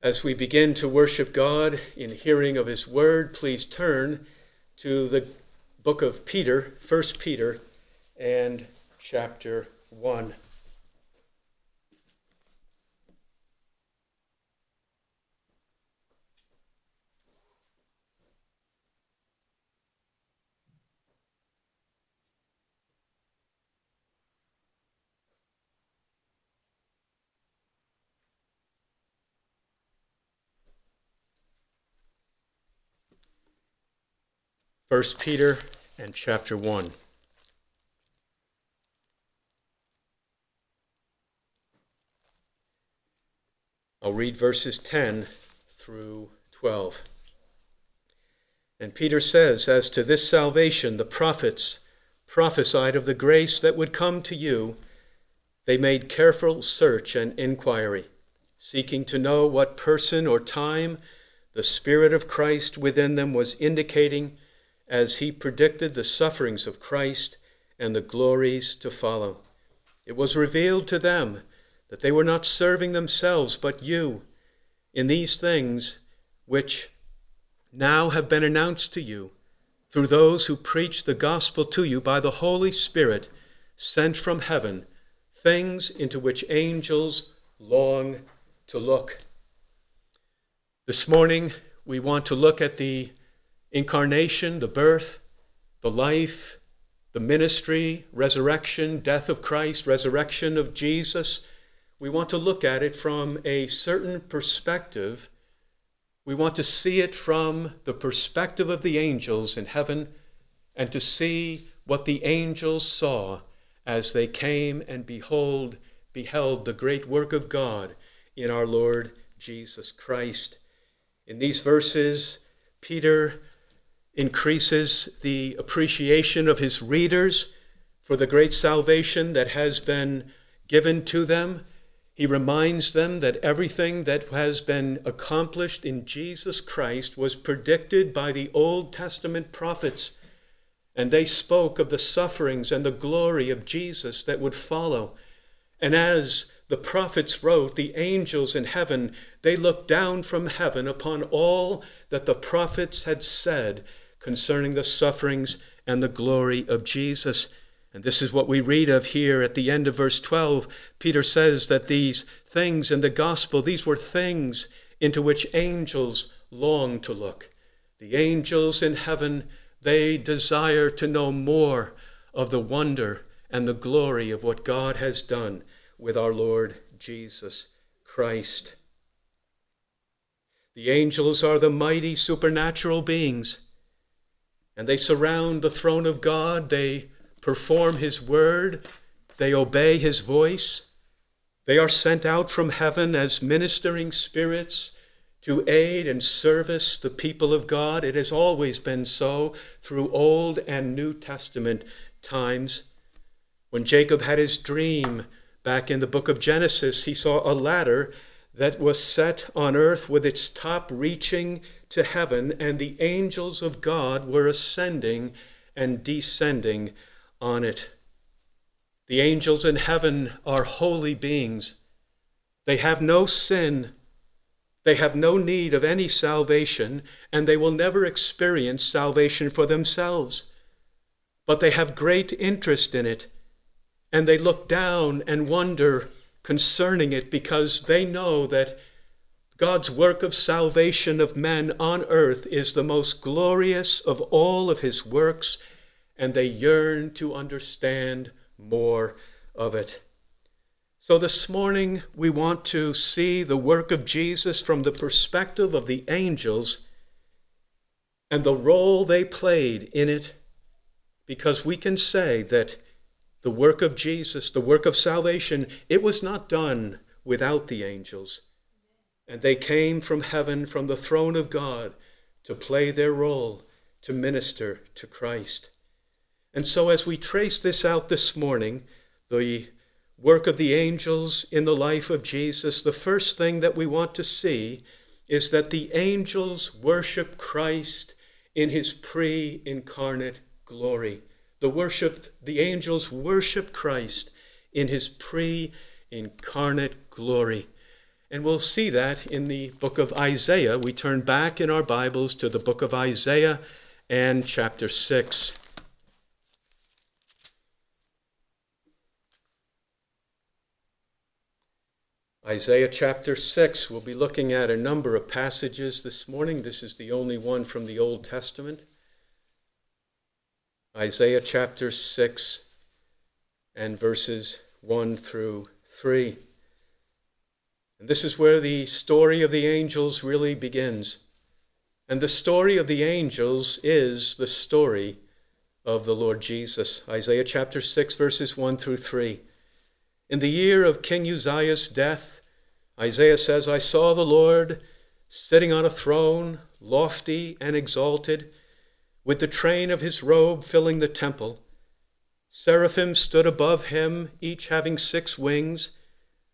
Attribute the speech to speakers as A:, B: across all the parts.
A: As we begin to worship God in hearing of His Word, please turn to the book of Peter, 1 Peter, and chapter 1. 1 Peter and chapter 1. I'll read verses 10 through 12. And Peter says, As to this salvation, the prophets prophesied of the grace that would come to you. They made careful search and inquiry, seeking to know what person or time the Spirit of Christ within them was indicating as he predicted the sufferings of Christ and the glories to follow. It was revealed to them that they were not serving themselves but you in these things which now have been announced to you through those who preach the gospel to you by the Holy Spirit sent from heaven, things into which angels long to look. This morning, we want to look at the incarnation, the birth, the life, the ministry, resurrection, death of Christ, resurrection of Jesus. We want to look at it from a certain perspective. We want to see it from the perspective of the angels in heaven and to see what the angels saw as they came and behold, beheld the great work of God in our Lord Jesus Christ. In these verses, Peter increases the appreciation of his readers for the great salvation that has been given to them. He reminds them that everything that has been accomplished in Jesus Christ was predicted by the Old Testament prophets, and they spoke of the sufferings and the glory of Jesus that would follow. And as the prophets wrote, the angels in heaven, they looked down from heaven upon all that the prophets had said concerning the sufferings and the glory of Jesus. And this is what we read of here at the end of verse 12. Peter says that these things in the gospel, these were things into which angels long to look. The angels in heaven, they desire to know more of the wonder and the glory of what God has done with our Lord Jesus Christ. The angels are the mighty supernatural beings and they surround the throne of God. They perform His word. They obey His voice. They are sent out from heaven as ministering spirits to aid and service the people of God. It has always been so through Old and New Testament times. When Jacob had his dream back in the book of Genesis, he saw a ladder that was set on earth with its top reaching to heaven, and the angels of God were ascending and descending on it. The angels in heaven are holy beings. They have no sin. They have no need of any salvation, and they will never experience salvation for themselves. But they have great interest in it, and they look down and wonder concerning it because they know that God's work of salvation of men on earth is the most glorious of all of his works, and they yearn to understand more of it. So this morning, we want to see the work of Jesus from the perspective of the angels and the role they played in it, because we can say that the work of Jesus, the work of salvation, it was not done without the angels. And they came from heaven, from the throne of God, to play their role, to minister to Christ. And so, as we trace this out this morning, the work of the angels in the life of Jesus, the first thing that we want to see is that the angels worship Christ in his pre incarnate glory. The worship, the angels worship Christ in his pre incarnate glory. And we'll see that in the book of Isaiah. We turn back in our Bibles to the book of Isaiah and chapter 6. Isaiah chapter 6. We'll be looking at a number of passages this morning. This is the only one from the Old Testament. Isaiah chapter 6 and verses 1 through 3. And this is where the story of the angels really begins. And the story of the angels is the story of the Lord Jesus. Isaiah chapter 6, verses 1 through 3. In the year of King Uzziah's death, Isaiah says, I saw the Lord sitting on a throne, lofty and exalted, with the train of his robe filling the temple. Seraphim stood above him, each having six wings.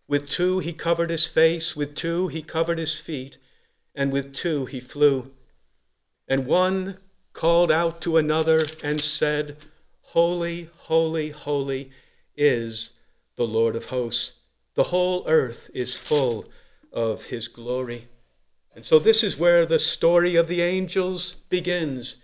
A: With two he covered his face, with two he covered his feet, and with two he flew. And one called out to another and said, Holy, holy, holy is the Lord of hosts. The whole earth is full of his glory. And so, this is where the story of the angels begins.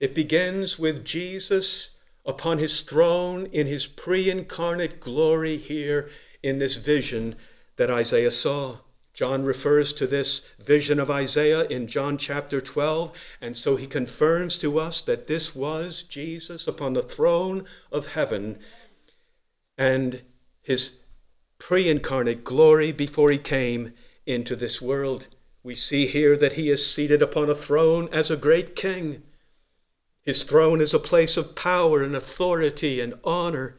A: It begins with Jesus upon his throne in his pre incarnate glory here in this vision that Isaiah saw. John refers to this vision of Isaiah in John chapter 12, and so he confirms to us that this was Jesus upon the throne of heaven and his pre incarnate glory before he came into this world. We see here that he is seated upon a throne as a great king. His throne is a place of power and authority and honor.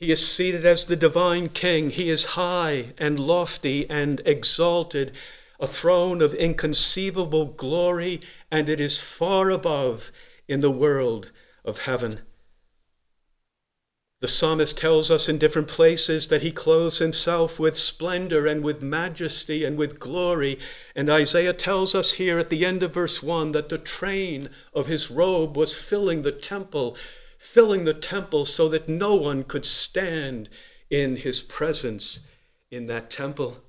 A: He is seated as the divine king. He is high and lofty and exalted, a throne of inconceivable glory, and it is far above in the world of heaven. The psalmist tells us in different places that he clothes himself with splendor and with majesty and with glory. And Isaiah tells us here at the end of verse 1 that the train of his robe was filling the temple filling the temple so that no one could stand in his presence in that temple.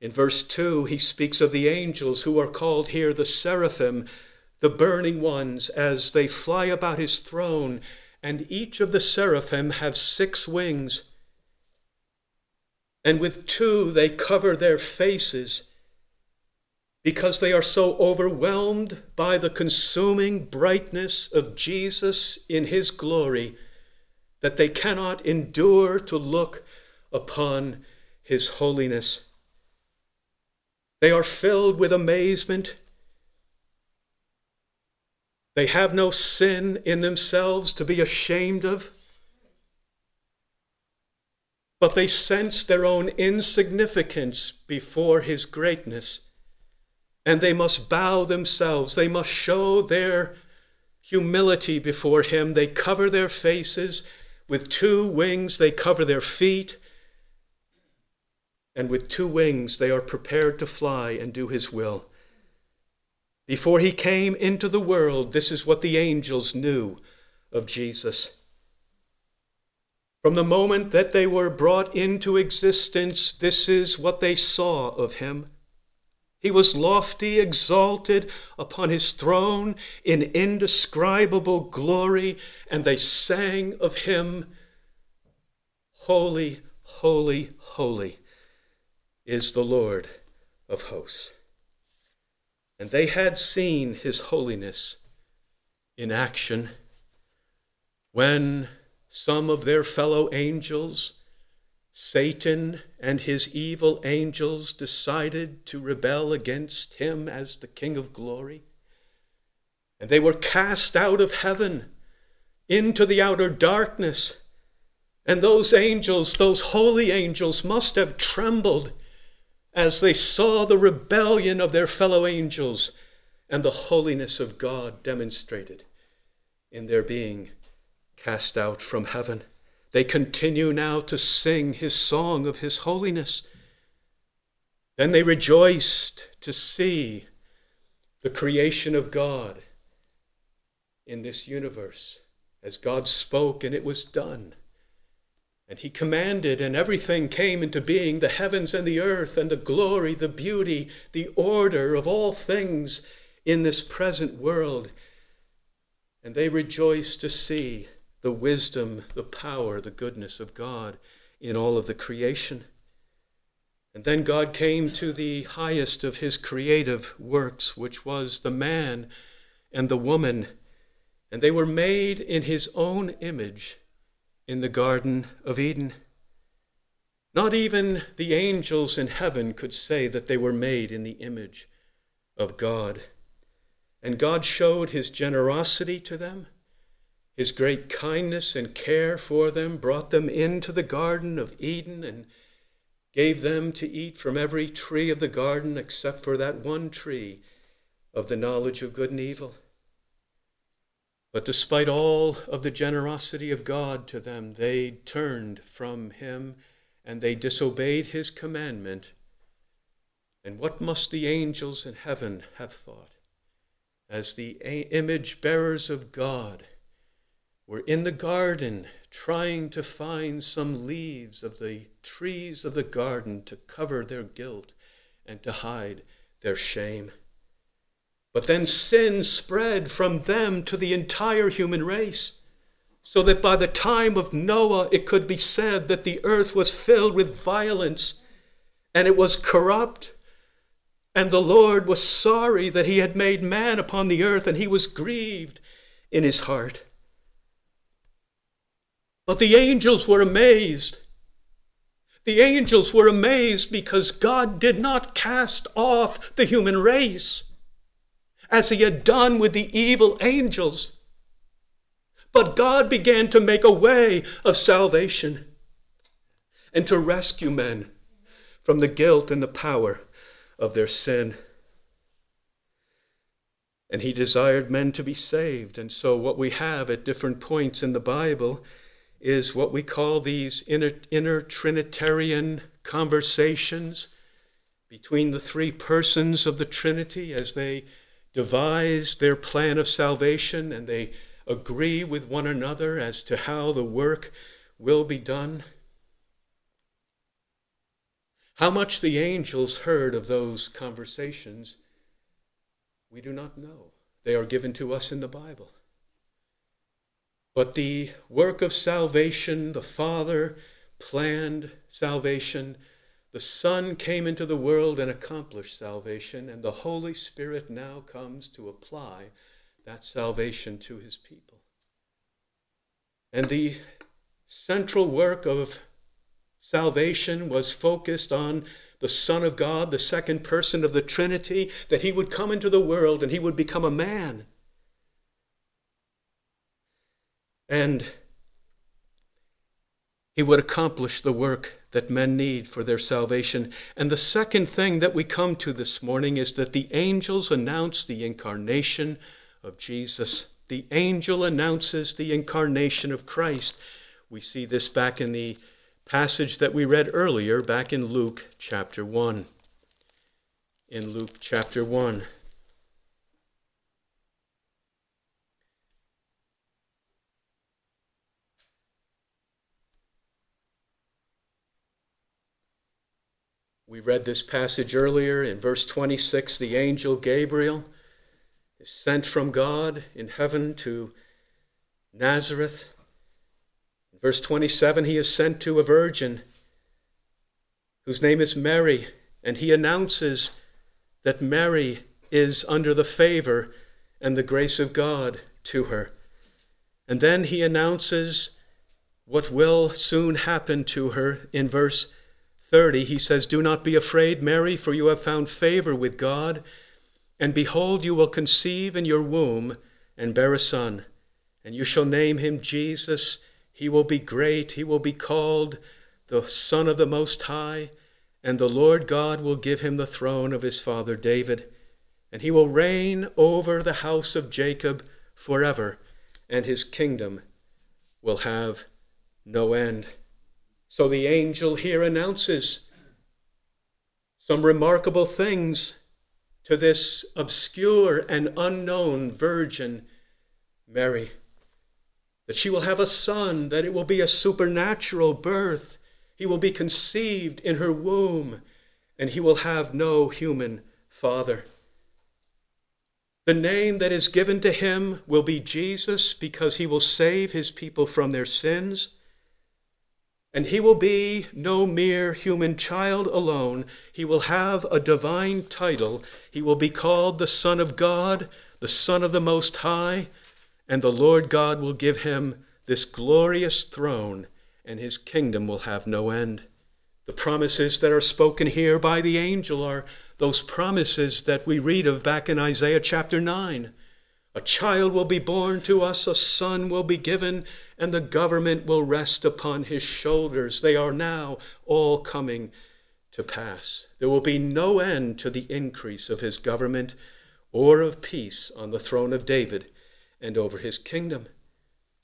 A: In verse 2, he speaks of the angels who are called here the seraphim, the burning ones, as they fly about his throne, and each of the seraphim have six wings. And with two they cover their faces because they are so overwhelmed by the consuming brightness of Jesus in his glory that they cannot endure to look upon his holiness. They are filled with amazement. They have no sin in themselves to be ashamed of, but they sense their own insignificance before his greatness and they must bow themselves. They must show their humility before Him. They cover their faces. With two wings, they cover their feet. And with two wings, they are prepared to fly and do His will. Before He came into the world, this is what the angels knew of Jesus. From the moment that they were brought into existence, this is what they saw of Him. He was lofty, exalted upon his throne in indescribable glory, and they sang of him, Holy, holy, holy is the Lord of hosts. And they had seen his holiness in action when some of their fellow angels Satan and his evil angels decided to rebel against him as the King of glory. And they were cast out of heaven into the outer darkness. And those angels, those holy angels, must have trembled as they saw the rebellion of their fellow angels and the holiness of God demonstrated in their being cast out from heaven. They continue now to sing his song of his holiness. Then they rejoiced to see the creation of God in this universe as God spoke and it was done. And he commanded, and everything came into being the heavens and the earth, and the glory, the beauty, the order of all things in this present world. And they rejoiced to see the wisdom, the power, the goodness of God in all of the creation. And then God came to the highest of his creative works, which was the man and the woman. And they were made in his own image in the Garden of Eden. Not even the angels in heaven could say that they were made in the image of God. And God showed his generosity to them, his great kindness and care for them, brought them into the Garden of Eden and gave them to eat from every tree of the garden except for that one tree of the knowledge of good and evil. But despite all of the generosity of God to them, they turned from him and they disobeyed his commandment. And what must the angels in heaven have thought? As the image bearers of God were in the garden trying to find some leaves of the trees of the garden to cover their guilt and to hide their shame. But then sin spread from them to the entire human race, so that by the time of Noah it could be said that the earth was filled with violence and it was corrupt. And the Lord was sorry that he had made man upon the earth, and he was grieved in his heart. But the angels were amazed. The angels were amazed because God did not cast off the human race as he had done with the evil angels. But God began to make a way of salvation and to rescue men from the guilt and the power of their sin. And he desired men to be saved. And so, what we have at different points in the Bible is what we call these inner, inner Trinitarian conversations between the three persons of the Trinity as they devise their plan of salvation and they agree with one another as to how the work will be done. How much the angels heard of those conversations, we do not know. They are given to us in the Bible. But the work of salvation, the Father planned salvation the Son came into the world and accomplished salvation, and the Holy Spirit now comes to apply that salvation to his people. And the central work of salvation was focused on the Son of God, the second person of the Trinity, that he would come into the world and he would become a man. And he would accomplish the work that men need for their salvation. And the second thing that we come to this morning is that the angels announce the incarnation of Jesus. The angel announces the incarnation of Christ. We see this back in the passage that we read earlier, back in Luke chapter 1. In Luke chapter 1. We read this passage earlier in verse 26 the angel Gabriel is sent from God in heaven to Nazareth. In verse 27, he is sent to a virgin whose name is Mary, and he announces that Mary is under the favor and the grace of God to her. And then he announces what will soon happen to her in verse 30, he says, Do not be afraid, Mary, for you have found favor with God. And behold, you will conceive in your womb and bear a son, and you shall name him Jesus. He will be great, he will be called the Son of the Most High, and the Lord God will give him the throne of his father David, and he will reign over the house of Jacob forever, and his kingdom will have no end. So the angel here announces some remarkable things to this obscure and unknown virgin, Mary. that she will have a son, that it will be a supernatural birth. He will be conceived in her womb, and he will have no human father. The name that is given to him will be Jesus because he will save his people from their sins. And he will be no mere human child alone. He will have a divine title. He will be called the Son of God, the Son of the Most High, and the Lord God will give him this glorious throne, and his kingdom will have no end. The promises that are spoken here by the angel are those promises that we read of back in Isaiah chapter 9. A child will be born to us, a son will be given, and the government will rest upon his shoulders. They are now all coming to pass. There will be no end to the increase of his government or of peace on the throne of David and over his kingdom.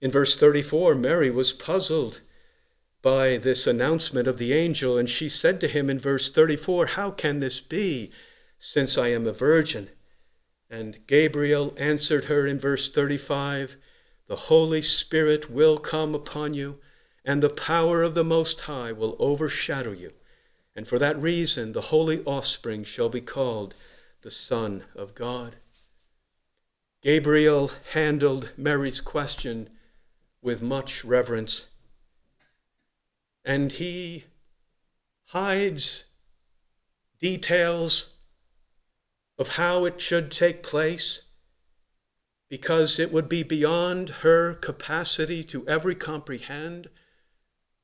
A: In verse 34, Mary was puzzled by this announcement of the angel, and she said to him in verse 34, How can this be, since I am a virgin? And Gabriel answered her in verse 35 The Holy Spirit will come upon you, and the power of the Most High will overshadow you. And for that reason, the holy offspring shall be called the Son of God. Gabriel handled Mary's question with much reverence, and he hides details of how it should take place because it would be beyond her capacity to ever comprehend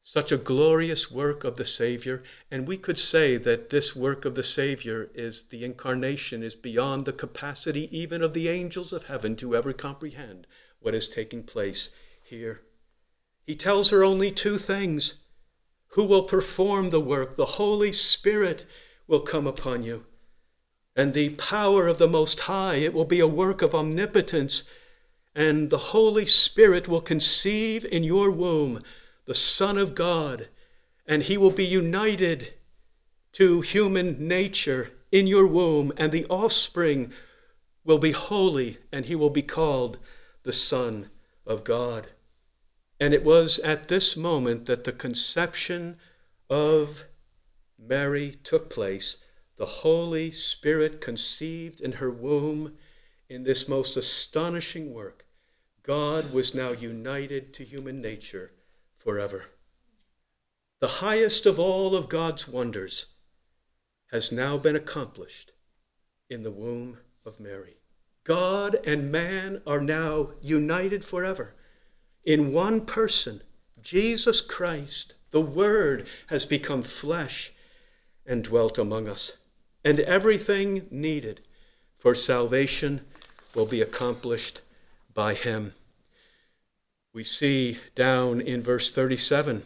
A: such a glorious work of the Savior. And we could say that this work of the Savior is the incarnation, is beyond the capacity even of the angels of heaven to ever comprehend what is taking place here. He tells her only two things who will perform the work? The Holy Spirit will come upon you and the power of the Most High. It will be a work of omnipotence, and the Holy Spirit will conceive in your womb the Son of God, and he will be united to human nature in your womb, and the offspring will be holy, and he will be called the Son of God. And it was at this moment that the conception of Mary took place the Holy Spirit conceived in her womb in this most astonishing work. God was now united to human nature forever. The highest of all of God's wonders has now been accomplished in the womb of Mary. God and man are now united forever in one person, Jesus Christ. The Word has become flesh and dwelt among us and everything needed for salvation will be accomplished by him. We see down in verse 37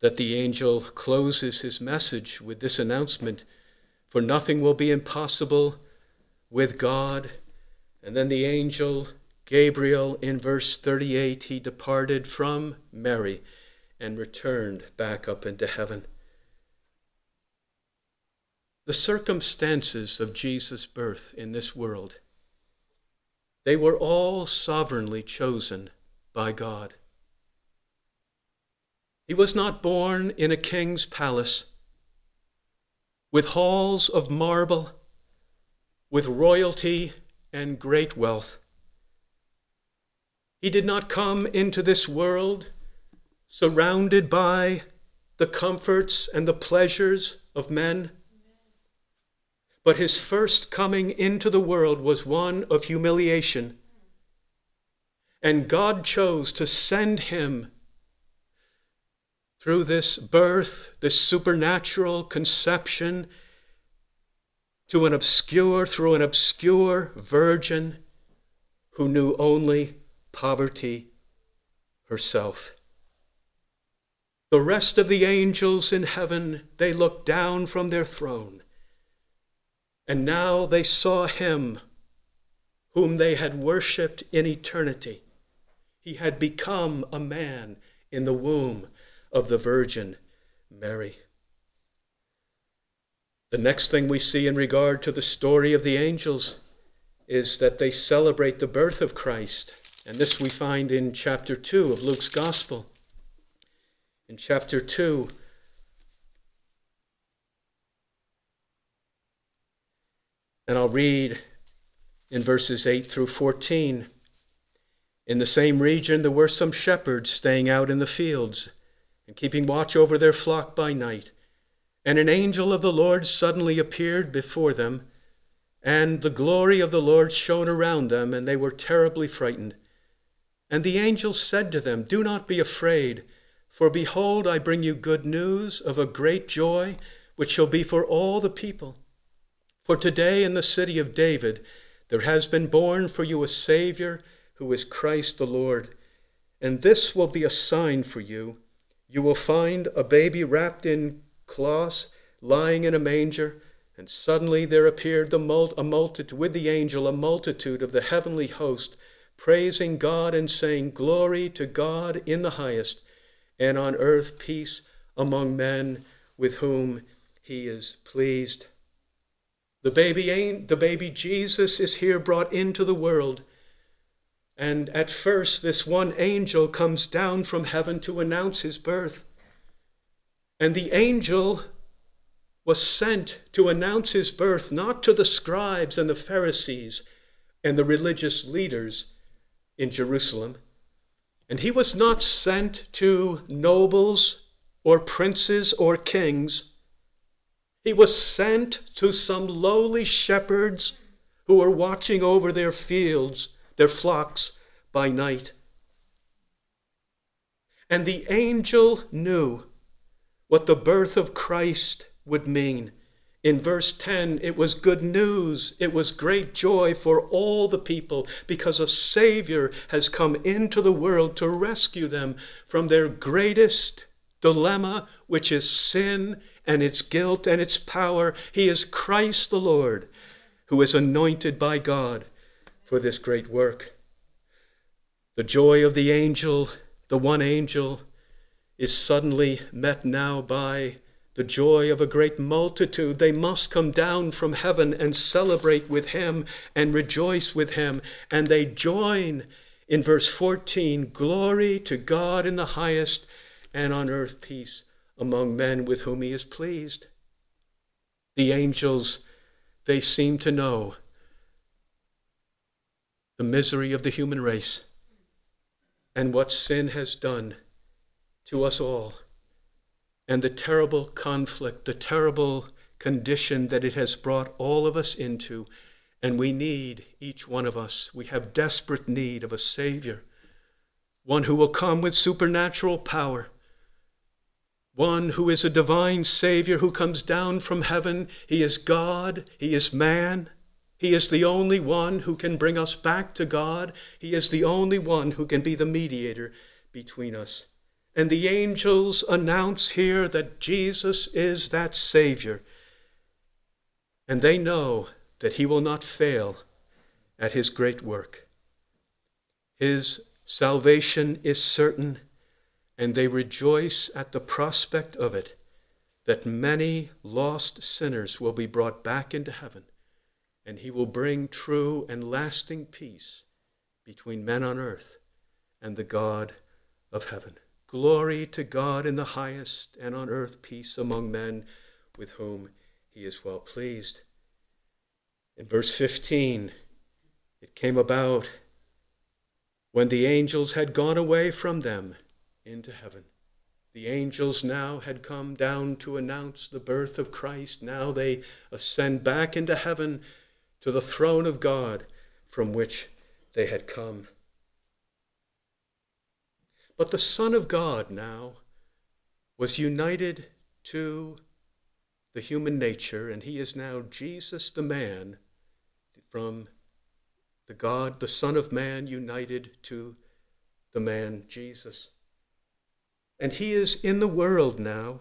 A: that the angel closes his message with this announcement For nothing will be impossible with God. And then the angel Gabriel, in verse 38, he departed from Mary and returned back up into heaven. The circumstances of Jesus' birth in this world, they were all sovereignly chosen by God. He was not born in a king's palace with halls of marble, with royalty and great wealth. He did not come into this world surrounded by the comforts and the pleasures of men. But his first coming into the world was one of humiliation. And God chose to send him through this birth, this supernatural conception, to an obscure, through an obscure virgin who knew only poverty herself. The rest of the angels in heaven, they looked down from their throne and now they saw him whom they had worshiped in eternity. He had become a man in the womb of the Virgin Mary. The next thing we see in regard to the story of the angels is that they celebrate the birth of Christ And this we find in chapter 2 of Luke's Gospel. In chapter 2, and I'll read in verses 8 through 14. In the same region, there were some shepherds staying out in the fields and keeping watch over their flock by night. And an angel of the Lord suddenly appeared before them, and the glory of the Lord shone around them, and they were terribly frightened. And the angel said to them, Do not be afraid, for behold, I bring you good news of a great joy, which shall be for all the people. For today in the city of David there has been born for you a Savior who is Christ the Lord. And this will be a sign for you. You will find a baby wrapped in cloths, lying in a manger. And suddenly there appeared the mul- a multitude with the angel, a multitude of the heavenly host, praising God and saying, Glory to God in the highest, and on earth peace among men with whom he is pleased. The baby, ain't the baby Jesus is here brought into the world. And at first, this one angel comes down from heaven to announce his birth. And the angel was sent to announce his birth not to the scribes and the Pharisees and the religious leaders in Jerusalem. And he was not sent to nobles or princes or kings. He was sent to some lowly shepherds who were watching over their fields their flocks by night. And the angel knew what the birth of Christ would mean. In verse 10, it was good news. It was great joy for all the people because a Savior has come into the world to rescue them from their greatest dilemma, which is sin and its guilt and its power. He is Christ the Lord, who is anointed by God for this great work. The joy of the angel, the one angel, is suddenly met now by the joy of a great multitude. They must come down from heaven and celebrate with him and rejoice with him. And they join in verse 14 Glory to God in the highest, and on earth peace among men with whom he is pleased. The angels, they seem to know the misery of the human race and what sin has done to us all, and the terrible conflict, the terrible condition that it has brought all of us into. And we need, each one of us, we have desperate need of a Savior, one who will come with supernatural power, one who is a divine Savior who comes down from heaven. He is God, He is man. He is the only one who can bring us back to God. He is the only one who can be the mediator between us. And the angels announce here that Jesus is that Savior. And they know that He will not fail at His great work. His salvation is certain, and they rejoice at the prospect of it, that many lost sinners will be brought back into heaven and he will bring true and lasting peace between men on earth and the God of heaven. Glory to God in the highest, and on earth peace among men with whom he is well pleased. In verse 15, it came about when the angels had gone away from them into heaven. The angels now had come down to announce the birth of Christ. Now they ascend back into heaven to the throne of God from which they had come. But the Son of God now was united to the human nature, and he is now Jesus the man from the God, the Son of Man, united to the man Jesus. And he is in the world now,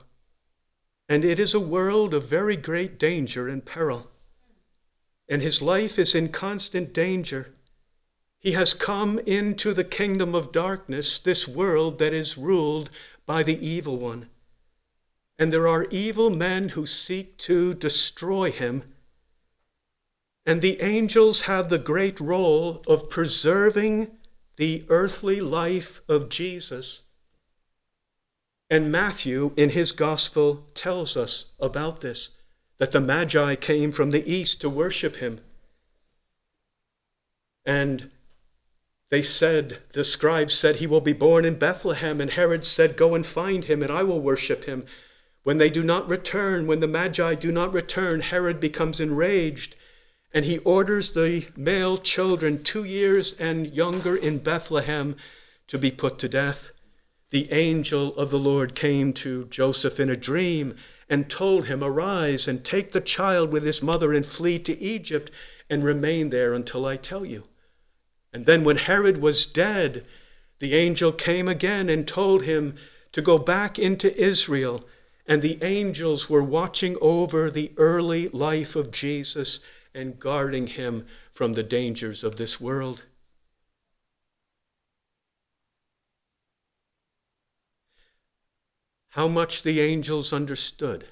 A: and it is a world of very great danger and peril and his life is in constant danger. He has come into the kingdom of darkness, this world that is ruled by the evil one. And there are evil men who seek to destroy him. And the angels have the great role of preserving the earthly life of Jesus. And Matthew, in his gospel, tells us about this that the Magi came from the east to worship him. And they said, the scribes said, He will be born in Bethlehem. And Herod said, Go and find him, and I will worship him. When they do not return, when the Magi do not return, Herod becomes enraged and he orders the male children two years and younger in Bethlehem to be put to death. The angel of the Lord came to Joseph in a dream and told him, Arise and take the child with his mother and flee to Egypt and remain there until I tell you. And then, when Herod was dead, the angel came again and told him to go back into Israel. And the angels were watching over the early life of Jesus and guarding him from the dangers of this world. How much the angels understood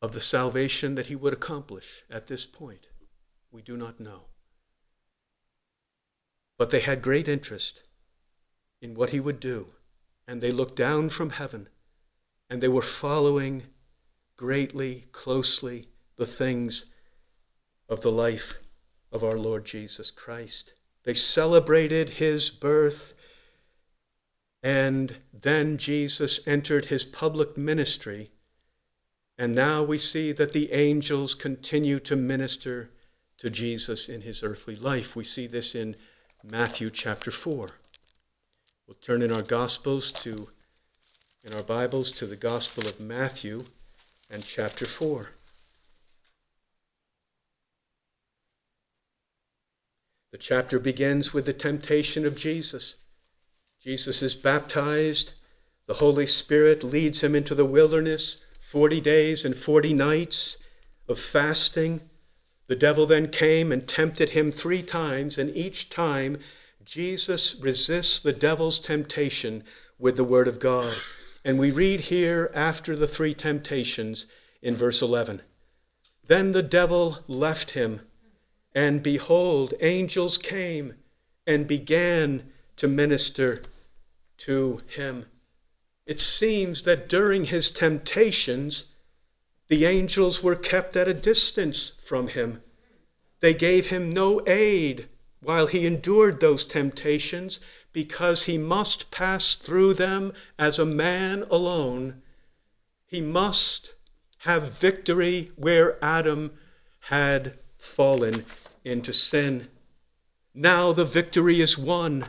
A: of the salvation that he would accomplish at this point, we do not know. But they had great interest in what he would do, and they looked down from heaven, and they were following greatly, closely the things of the life of our Lord Jesus Christ. They celebrated his birth, and then Jesus entered his public ministry. And now we see that the angels continue to minister to Jesus in his earthly life. We see this in Matthew chapter 4. We'll turn in our Gospels to, in our Bibles, to the Gospel of Matthew and chapter 4. The chapter begins with the temptation of Jesus. Jesus is baptized. The Holy Spirit leads him into the wilderness, 40 days and 40 nights of fasting. The devil then came and tempted him three times, and each time Jesus resists the devil's temptation with the Word of God. And we read here after the three temptations in verse 11 Then the devil left him and behold, angels came and began to minister to him. It seems that during his temptations, the angels were kept at a distance from him. They gave him no aid while he endured those temptations because he must pass through them as a man alone. He must have victory where Adam had fallen into sin. Now the victory is won,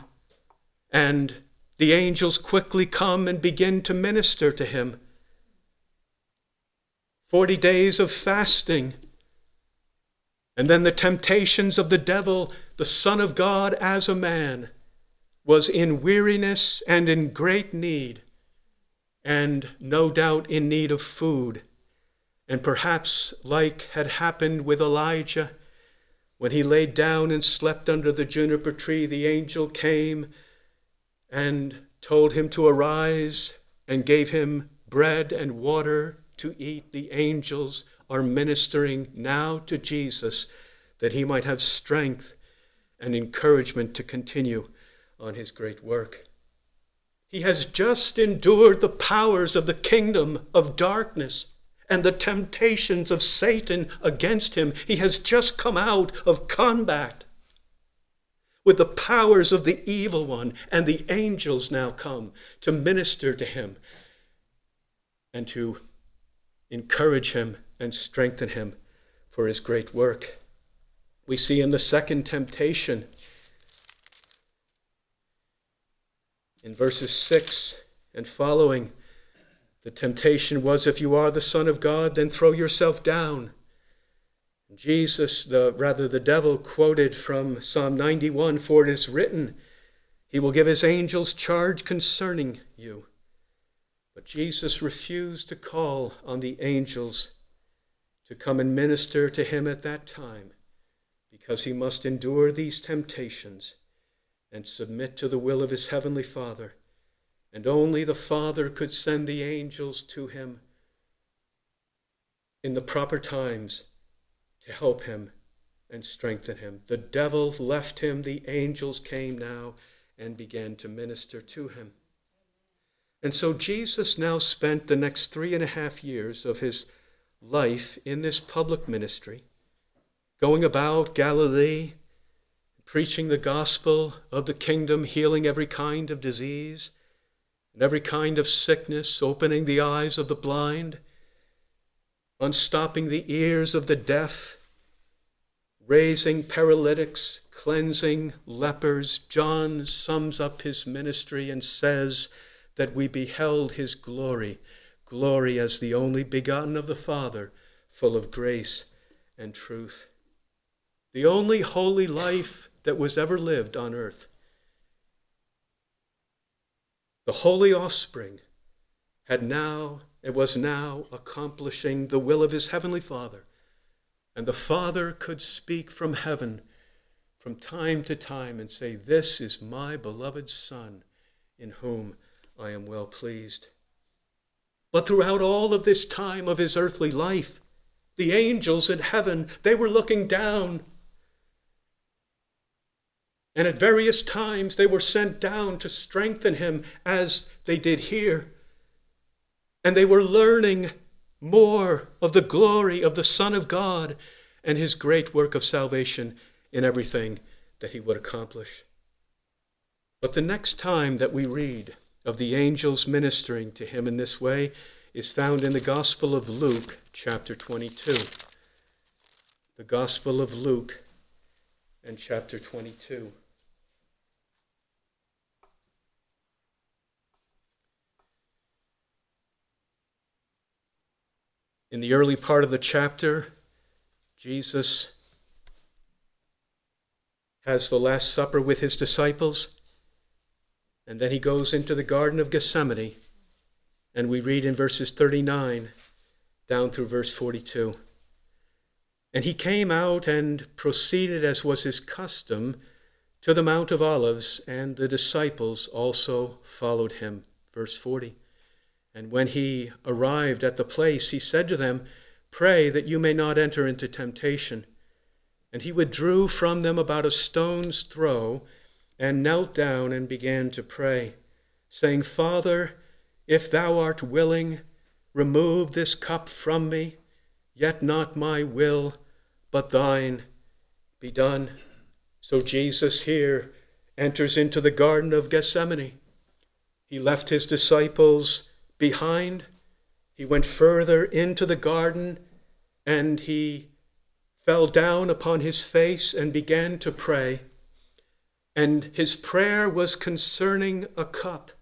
A: and the angels quickly come and begin to minister to him. Forty days of fasting. And then the temptations of the devil, the Son of God as a man, was in weariness and in great need, and no doubt in need of food. And perhaps, like had happened with Elijah, when he laid down and slept under the juniper tree, the angel came and told him to arise and gave him bread and water to eat. The angels are ministering now to Jesus that he might have strength and encouragement to continue on his great work. He has just endured the powers of the kingdom of darkness and the temptations of Satan against him. He has just come out of combat with the powers of the evil one, and the angels now come to minister to him and to encourage him and strengthen him for his great work. We see in the second temptation, in verses 6 and following, the temptation was if you are the Son of God, then throw yourself down. Jesus, the rather the devil, quoted from Psalm 91 For it is written, He will give His angels charge concerning you. But Jesus refused to call on the angels to come and minister to him at that time because he must endure these temptations and submit to the will of his heavenly Father and only the Father could send the angels to him in the proper times to help him and strengthen him. The devil left him, the angels came now and began to minister to him. And so Jesus now spent the next three and a half years of his life in this public ministry, going about Galilee, preaching the gospel of the kingdom, healing every kind of disease and every kind of sickness, opening the eyes of the blind, unstopping the ears of the deaf, raising paralytics, cleansing lepers. John sums up his ministry and says that we beheld his glory, glory as the only begotten of the Father, full of grace and truth. The only holy life that was ever lived on earth. The holy offspring had now, it was now accomplishing the will of his heavenly Father. And the Father could speak from heaven from time to time and say, This is my beloved Son, in whom I am well pleased. But throughout all of this time of his earthly life, the angels in heaven, they were looking down and at various times they were sent down to strengthen him as they did here. And they were learning more of the glory of the Son of God and his great work of salvation in everything that he would accomplish. But the next time that we read of the angels ministering to him in this way is found in the Gospel of Luke, chapter 22. The Gospel of Luke and chapter 22. In the early part of the chapter, Jesus has the Last Supper with his disciples, and then he goes into the Garden of Gethsemane, and we read in verses 39 down through verse 42. And he came out and proceeded, as was his custom, to the Mount of Olives, and the disciples also followed him. Verse 40. And when he arrived at the place, he said to them, Pray that you may not enter into temptation. And he withdrew from them about a stone's throw, and knelt down and began to pray, saying, Father, if thou art willing, remove this cup from me, yet not my will, but thine be done. So Jesus here enters into the Garden of Gethsemane. He left his disciples behind. He went further into the garden and he fell down upon his face and began to pray. And his prayer was concerning a cup.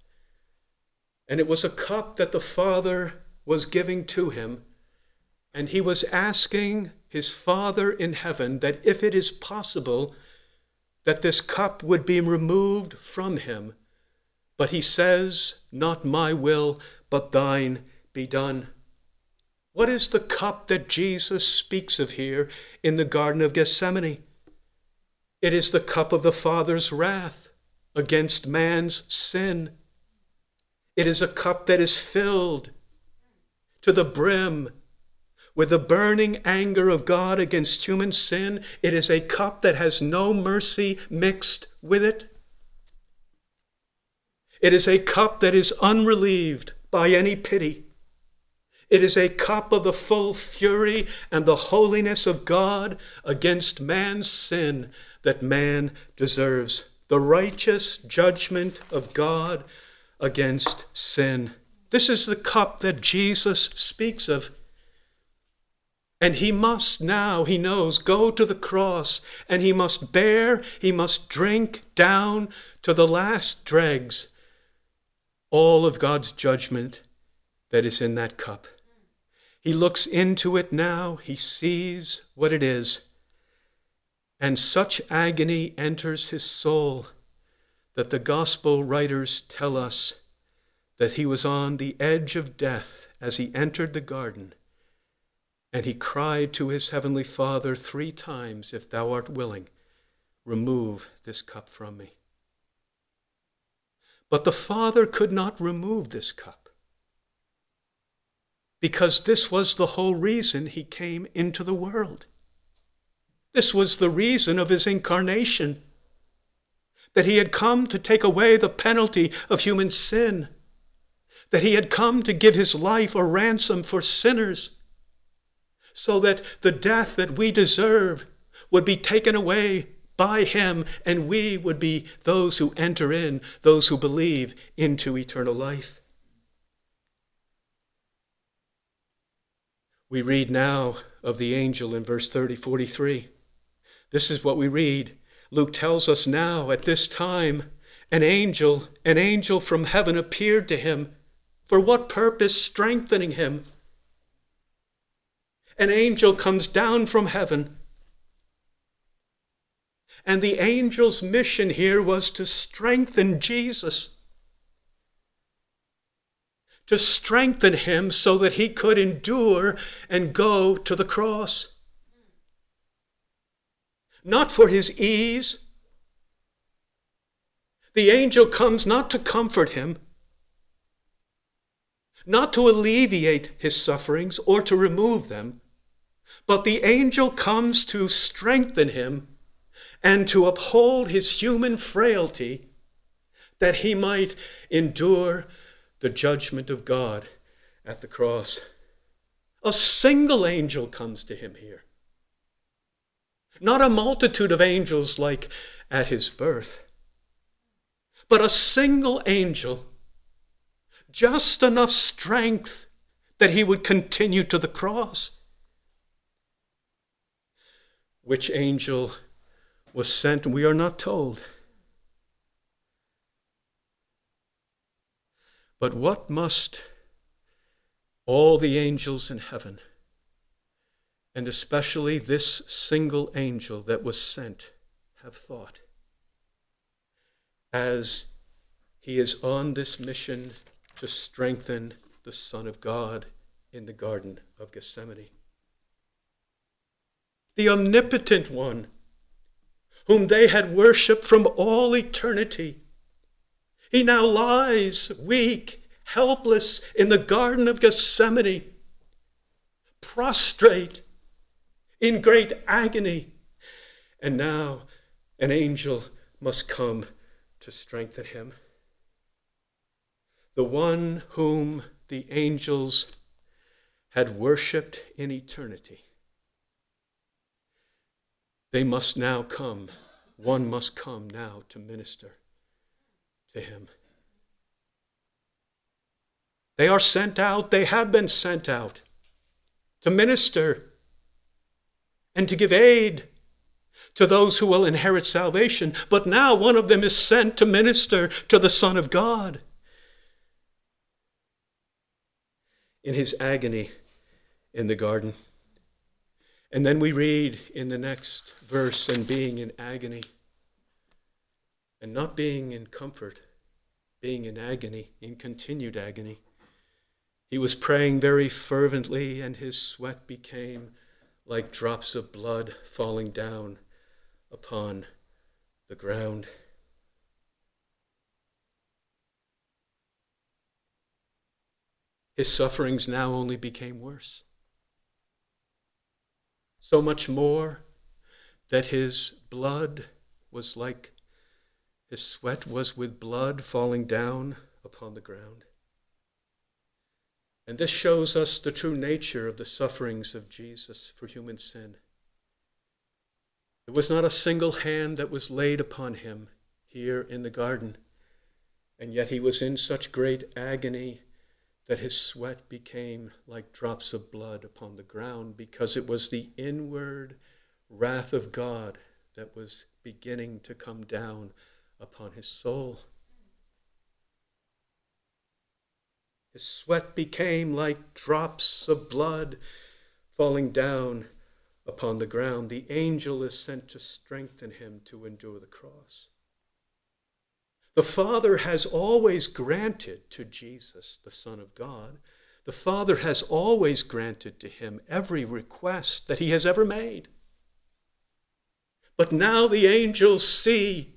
A: And it was a cup that the Father was giving to him. And he was asking his Father in heaven that if it is possible, that this cup would be removed from him. But he says, Not my will, but thine be done. What is the cup that Jesus speaks of here in the Garden of Gethsemane? It is the cup of the Father's wrath against man's sin. It is a cup that is filled to the brim with the burning anger of God against human sin. It is a cup that has no mercy mixed with it. It is a cup that is unrelieved by any pity. It is a cup of the full fury and the holiness of God against man's sin that man deserves. The righteous judgment of God against sin. This is the cup that Jesus speaks of. And he must now, he knows, go to the cross and he must bear, he must drink down to the last dregs all of God's judgment that is in that cup. He looks into it now, he sees what it is, and such agony enters his soul that the gospel writers tell us that he was on the edge of death as he entered the garden, and he cried to his heavenly Father three times, If thou art willing, remove this cup from me. But the Father could not remove this cup. Because this was the whole reason he came into the world. This was the reason of his incarnation. That he had come to take away the penalty of human sin, that he had come to give his life a ransom for sinners, so that the death that we deserve would be taken away by him, and we would be those who enter in, those who believe into eternal life. We read now of the angel in verse 30 43. This is what we read. Luke tells us now at this time an angel, an angel from heaven appeared to him. For what purpose? Strengthening him. An angel comes down from heaven. And the angel's mission here was to strengthen Jesus, to strengthen him so that he could endure and go to the cross. Not for his ease. The angel comes not to comfort him, not to alleviate his sufferings or to remove them, but the angel comes to strengthen him and to uphold his human frailty that he might endure the judgment of God at the cross. A single angel comes to him here. Not a multitude of angels like at his birth, but a single angel, just enough strength that he would continue to the cross. Which angel was sent, we are not told. But what must all the angels in heaven and especially this single angel that was sent, have thought. As he is on this mission to strengthen the Son of God in the Garden of Gethsemane. The omnipotent one, whom they had worshiped from all eternity, he now lies weak, helpless in the Garden of Gethsemane, prostrate in great agony. And now an angel must come to strengthen him. The one whom the angels had worshiped in eternity. They must now come. One must come now to minister to him. They are sent out, they have been sent out to minister and to give aid to those who will inherit salvation. But now one of them is sent to minister to the Son of God. In his agony in the garden. And then we read in the next verse, and being in agony, and not being in comfort, being in agony, in continued agony. He was praying very fervently, and his sweat became like drops of blood falling down upon the ground. His sufferings now only became worse. So much more that his blood was like his sweat was with blood falling down upon the ground. And this shows us the true nature of the sufferings of Jesus for human sin. It was not a single hand that was laid upon him here in the garden, and yet he was in such great agony that his sweat became like drops of blood upon the ground because it was the inward wrath of God that was beginning to come down upon his soul. His sweat became like drops of blood falling down upon the ground. The angel is sent to strengthen him to endure the cross. The Father has always granted to Jesus, the Son of God, the Father has always granted to him every request that he has ever made. But now the angels see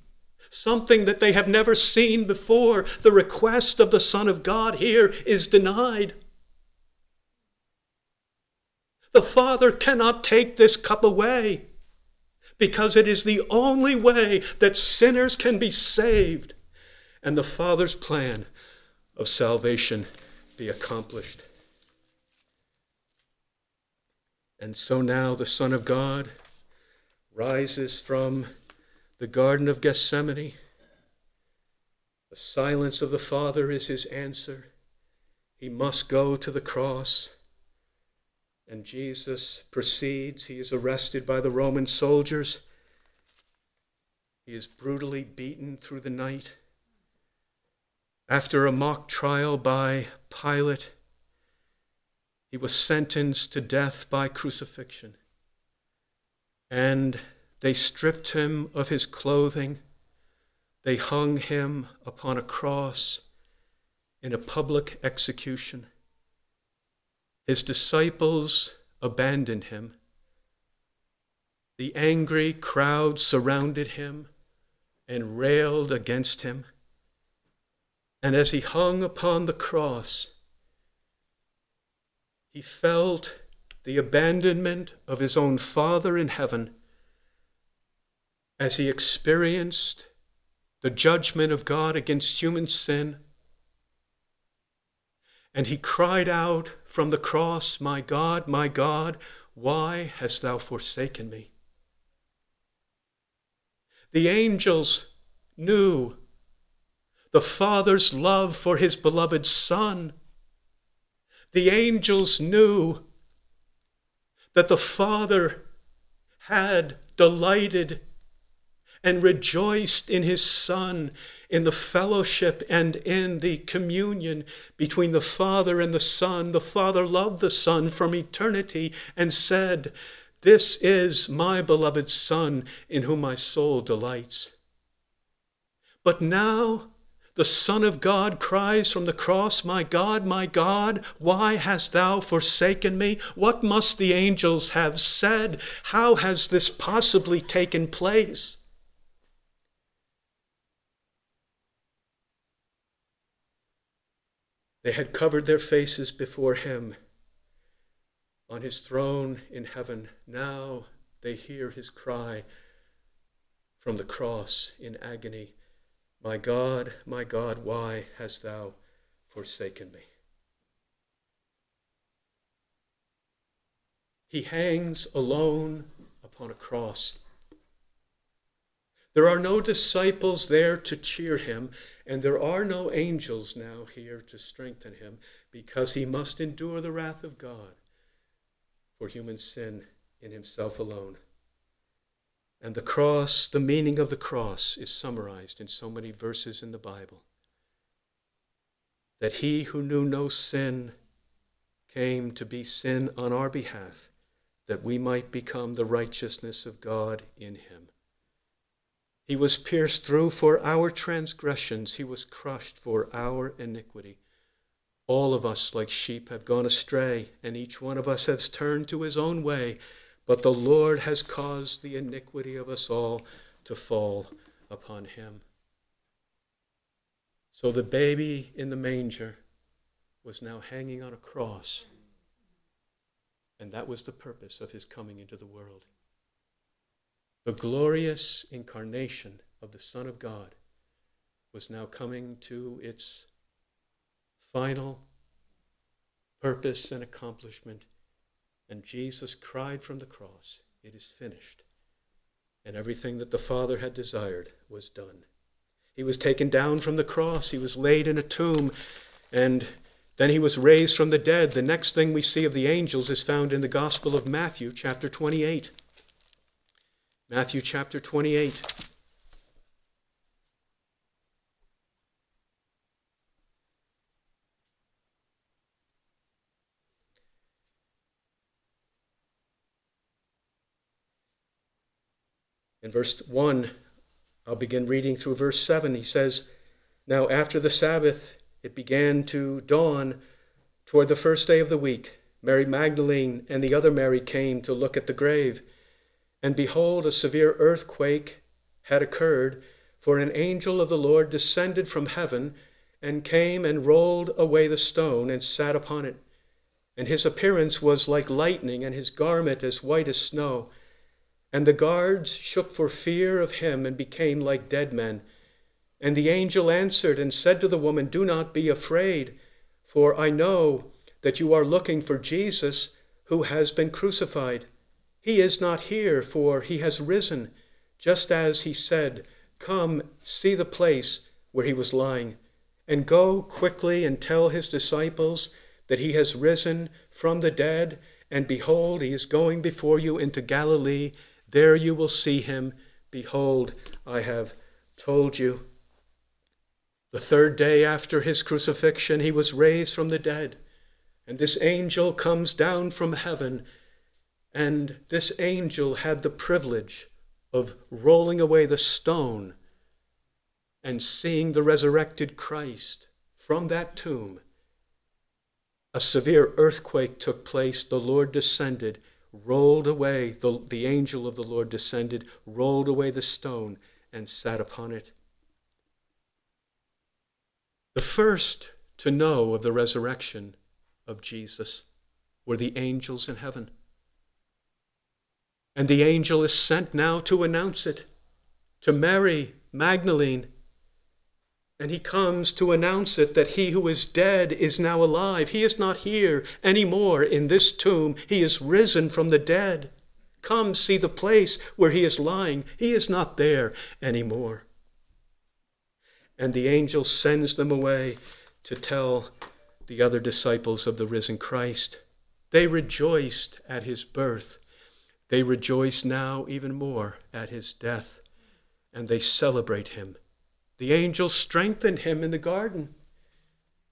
A: something that they have never seen before. The request of the Son of God here is denied. The Father cannot take this cup away. because it is the only way that sinners can be saved and the Father's plan of salvation be accomplished. And so now the Son of God rises from the Garden of Gethsemane. The silence of the Father is his answer. He must go to the cross. And Jesus proceeds. He is arrested by the Roman soldiers. He is brutally beaten through the night. After a mock trial by Pilate, he was sentenced to death by crucifixion. And they stripped him of his clothing. They hung him upon a cross in a public execution. His disciples abandoned him. The angry crowd surrounded him and railed against him. And as he hung upon the cross, he felt the abandonment of his own Father in heaven as he experienced the judgment of God against human sin. And he cried out from the cross, My God, my God, why hast thou forsaken me? The angels knew the Father's love for his beloved Son. The angels knew that the Father had delighted and rejoiced in his Son, in the fellowship and in the communion between the Father and the Son. The Father loved the Son from eternity and said, This is my beloved Son in whom my soul delights. But now the Son of God cries from the cross, My God, my God, why hast thou forsaken me? What must the angels have said? How has this possibly taken place? They had covered their faces before him on his throne in heaven. Now they hear his cry from the cross in agony. My God, my God, why hast thou forsaken me? He hangs alone upon a cross. There are no disciples there to cheer him, and there are no angels now here to strengthen him, because he must endure the wrath of God for human sin in himself alone. And the cross, the meaning of the cross, is summarized in so many verses in the Bible. That he who knew no sin came to be sin on our behalf, that we might become the righteousness of God in him. He was pierced through for our transgressions, he was crushed for our iniquity. All of us, like sheep, have gone astray, and each one of us has turned to his own way but the Lord has caused the iniquity of us all to fall upon him. So the baby in the manger was now hanging on a cross. And that was the purpose of his coming into the world. The glorious incarnation of the Son of God was now coming to its final purpose and accomplishment and Jesus cried from the cross, It is finished. And everything that the Father had desired was done. He was taken down from the cross, he was laid in a tomb, and then he was raised from the dead. The next thing we see of the angels is found in the Gospel of Matthew, chapter 28. Matthew chapter 28. Verse 1, I'll begin reading through verse 7. He says, Now after the Sabbath, it began to dawn toward the first day of the week. Mary Magdalene and the other Mary came to look at the grave. And behold, a severe earthquake had occurred, for an angel of the Lord descended from heaven and came and rolled away the stone and sat upon it. And his appearance was like lightning, and his garment as white as snow. And the guards shook for fear of him and became like dead men. And the angel answered and said to the woman, Do not be afraid, for I know that you are looking for Jesus who has been crucified. He is not here, for he has risen, just as he said. Come, see the place where he was lying, and go quickly and tell his disciples that he has risen from the dead, and behold, he is going before you into Galilee there you will see him. Behold, I have told you. The third day after his crucifixion, he was raised from the dead. And this angel comes down from heaven. And this angel had the privilege of rolling away the stone and seeing the resurrected Christ from that tomb. A severe earthquake took place. The Lord descended rolled away, the, the angel of the Lord descended, rolled away the stone, and sat upon it. The first to know of the resurrection of Jesus were the angels in heaven. And the angel is sent now to announce it to Mary Magdalene and he comes to announce it that he who is dead is now alive. He is not here anymore in this tomb. He is risen from the dead. Come see the place where he is lying. He is not there anymore. And the angel sends them away to tell the other disciples of the risen Christ. They rejoiced at his birth. They rejoice now even more at his death, and they celebrate him the angel strengthened him in the garden.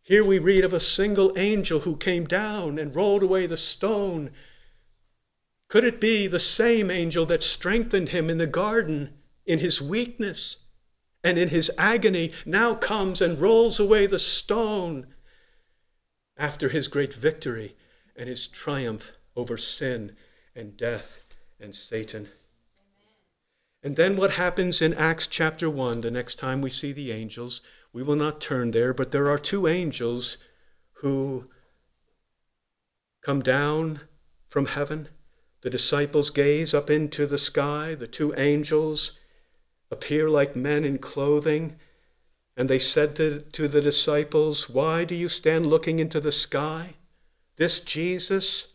A: Here we read of a single angel who came down and rolled away the stone. Could it be the same angel that strengthened him in the garden in his weakness and in his agony now comes and rolls away the stone after his great victory and his triumph over sin and death and Satan? And then what happens in Acts chapter 1, the next time we see the angels, we will not turn there, but there are two angels who come down from heaven. The disciples gaze up into the sky. The two angels appear like men in clothing. And they said to, to the disciples, Why do you stand looking into the sky? This Jesus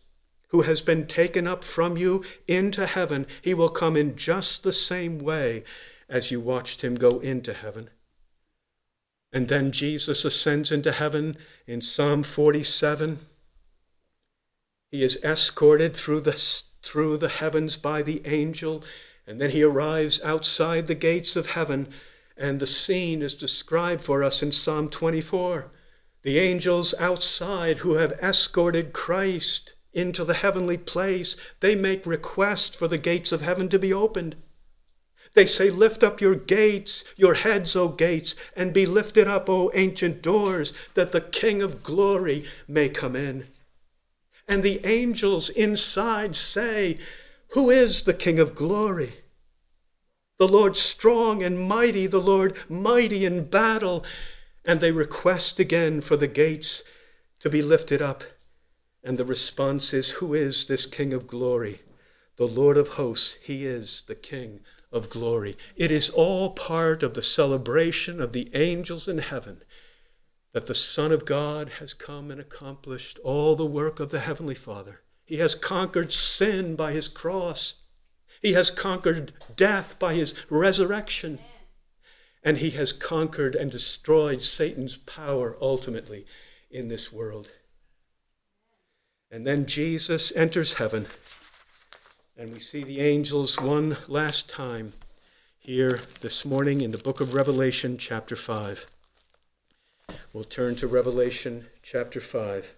A: who has been taken up from you into heaven, he will come in just the same way as you watched him go into heaven. And then Jesus ascends into heaven in Psalm 47. He is escorted through the, through the heavens by the angel, and then he arrives outside the gates of heaven, and the scene is described for us in Psalm 24. The angels outside who have escorted Christ into the heavenly place, they make request for the gates of heaven to be opened. They say, Lift up your gates, your heads, O gates, and be lifted up, O ancient doors, that the King of glory may come in. And the angels inside say, Who is the King of glory? The Lord strong and mighty, the Lord mighty in battle. And they request again for the gates to be lifted up and the response is Who is this King of glory? The Lord of hosts, He is the King of glory. It is all part of the celebration of the angels in heaven that the Son of God has come and accomplished all the work of the Heavenly Father. He has conquered sin by His cross, He has conquered death by His resurrection. And he has conquered and destroyed Satan's power ultimately in this world. And then Jesus enters heaven, and we see the angels one last time here this morning in the book of Revelation, chapter 5. We'll turn to Revelation chapter 5.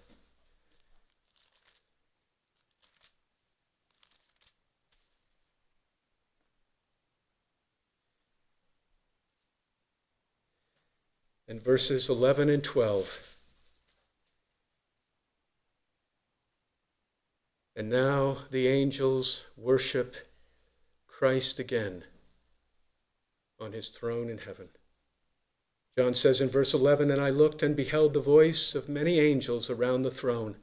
A: And verses 11 and 12. And now the angels worship Christ again on his throne in heaven. John says in verse 11, And I looked and beheld the voice of many angels around the throne,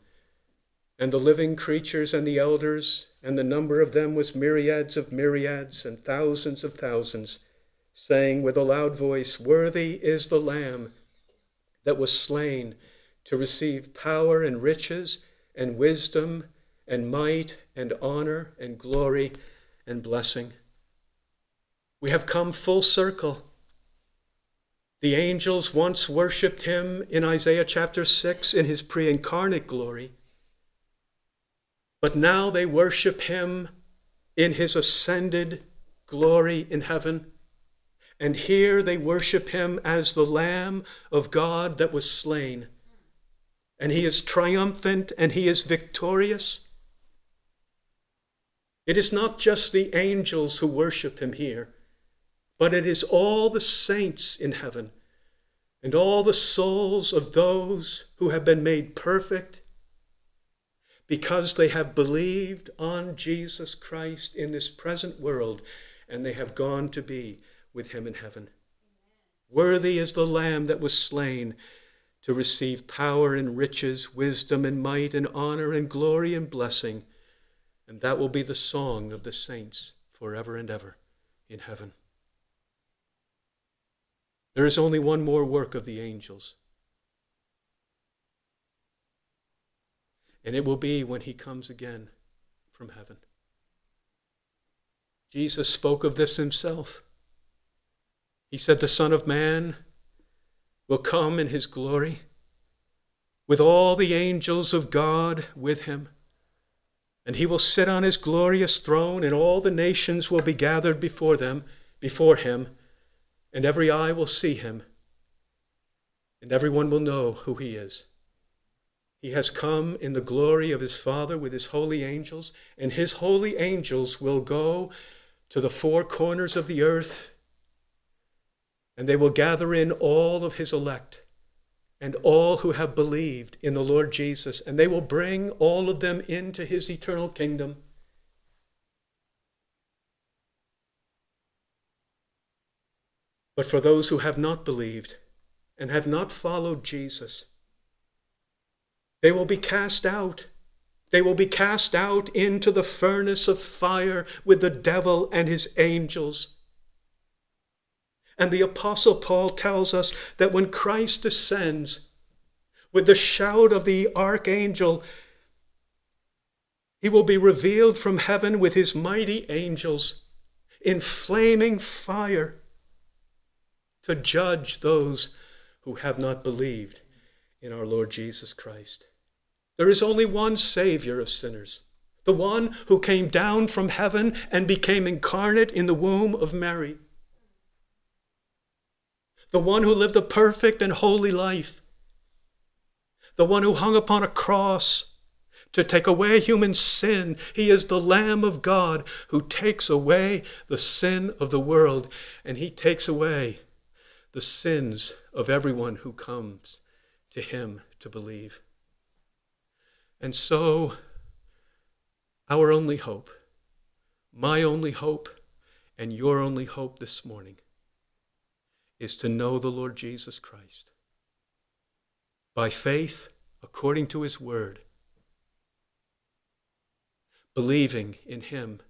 A: and the living creatures and the elders, and the number of them was myriads of myriads and thousands of thousands, saying with a loud voice, Worthy is the Lamb that was slain to receive power and riches and wisdom and might and honor and glory and blessing. We have come full circle. The angels once worshiped him in Isaiah chapter 6 in his pre incarnate glory. But now they worship him in his ascended glory in heaven. And here they worship him as the Lamb of God that was slain. And he is triumphant and he is victorious. It is not just the angels who worship him here, but it is all the saints in heaven and all the souls of those who have been made perfect because they have believed on Jesus Christ in this present world and they have gone to be with him in heaven. Worthy is the Lamb that was slain to receive power and riches, wisdom and might and honor and glory and blessing. And that will be the song of the saints forever and ever in heaven. There is only one more work of the angels And it will be when he comes again from heaven. Jesus spoke of this himself. He said, The Son of Man will come in his glory with all the angels of God with him. And he will sit on his glorious throne, and all the nations will be gathered before them, before him, and every eye will see him, and everyone will know who he is. He has come in the glory of his Father with his holy angels, and his holy angels will go to the four corners of the earth, and they will gather in all of his elect and all who have believed in the Lord Jesus, and they will bring all of them into his eternal kingdom. But for those who have not believed and have not followed Jesus, they will be cast out. They will be cast out into the furnace of fire with the devil and his angels. And the Apostle Paul tells us that when Christ descends with the shout of the archangel, he will be revealed from heaven with his mighty angels in flaming fire to judge those who have not believed in our Lord Jesus Christ. There is only one Savior of sinners, the one who came down from heaven and became incarnate in the womb of Mary, the one who lived a perfect and holy life, the one who hung upon a cross to take away human sin. He is the Lamb of God who takes away the sin of the world, and he takes away the sins of everyone who comes to him to believe. And so, our only hope, my only hope, and your only hope this morning is to know the Lord Jesus Christ. By faith, according to his word, believing in him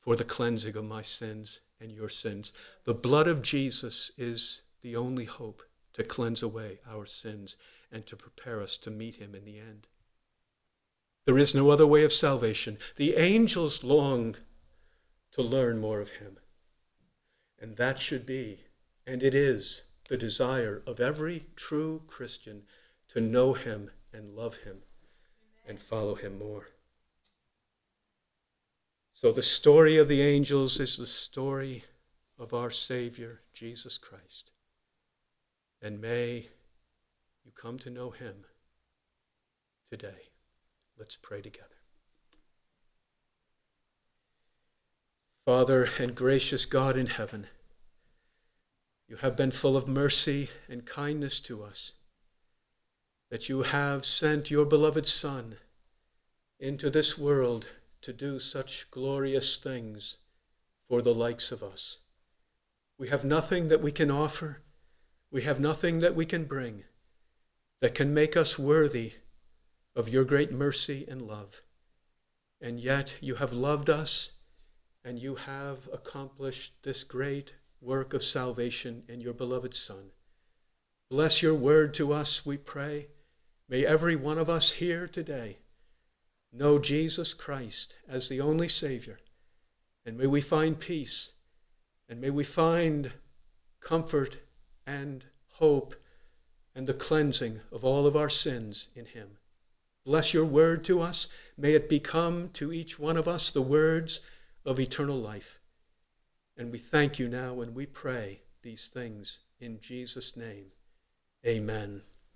A: for the cleansing of my sins and your sins. The blood of Jesus is the only hope to cleanse away our sins and to prepare us to meet him in the end. There is no other way of salvation. The angels long to learn more of him. And that should be, and it is, the desire of every true Christian to know him and love him and follow him more. So the story of the angels is the story of our Savior, Jesus Christ. And may you come to know him today. Let's pray together. Father and gracious God in heaven, you have been full of mercy and kindness to us, that you have sent your beloved Son into this world to do such glorious things for the likes of us. We have nothing that we can offer, we have nothing that we can bring that can make us worthy of your great mercy and love. And yet you have loved us and you have accomplished this great work of salvation in your beloved Son. Bless your word to us, we pray. May every one of us here today know Jesus Christ as the only Savior. And may we find peace. And may we find comfort and hope and the cleansing of all of our sins in Him. Bless your word to us. May it become to each one of us the words of eternal life. And we thank you now and we pray these things in Jesus' name. Amen.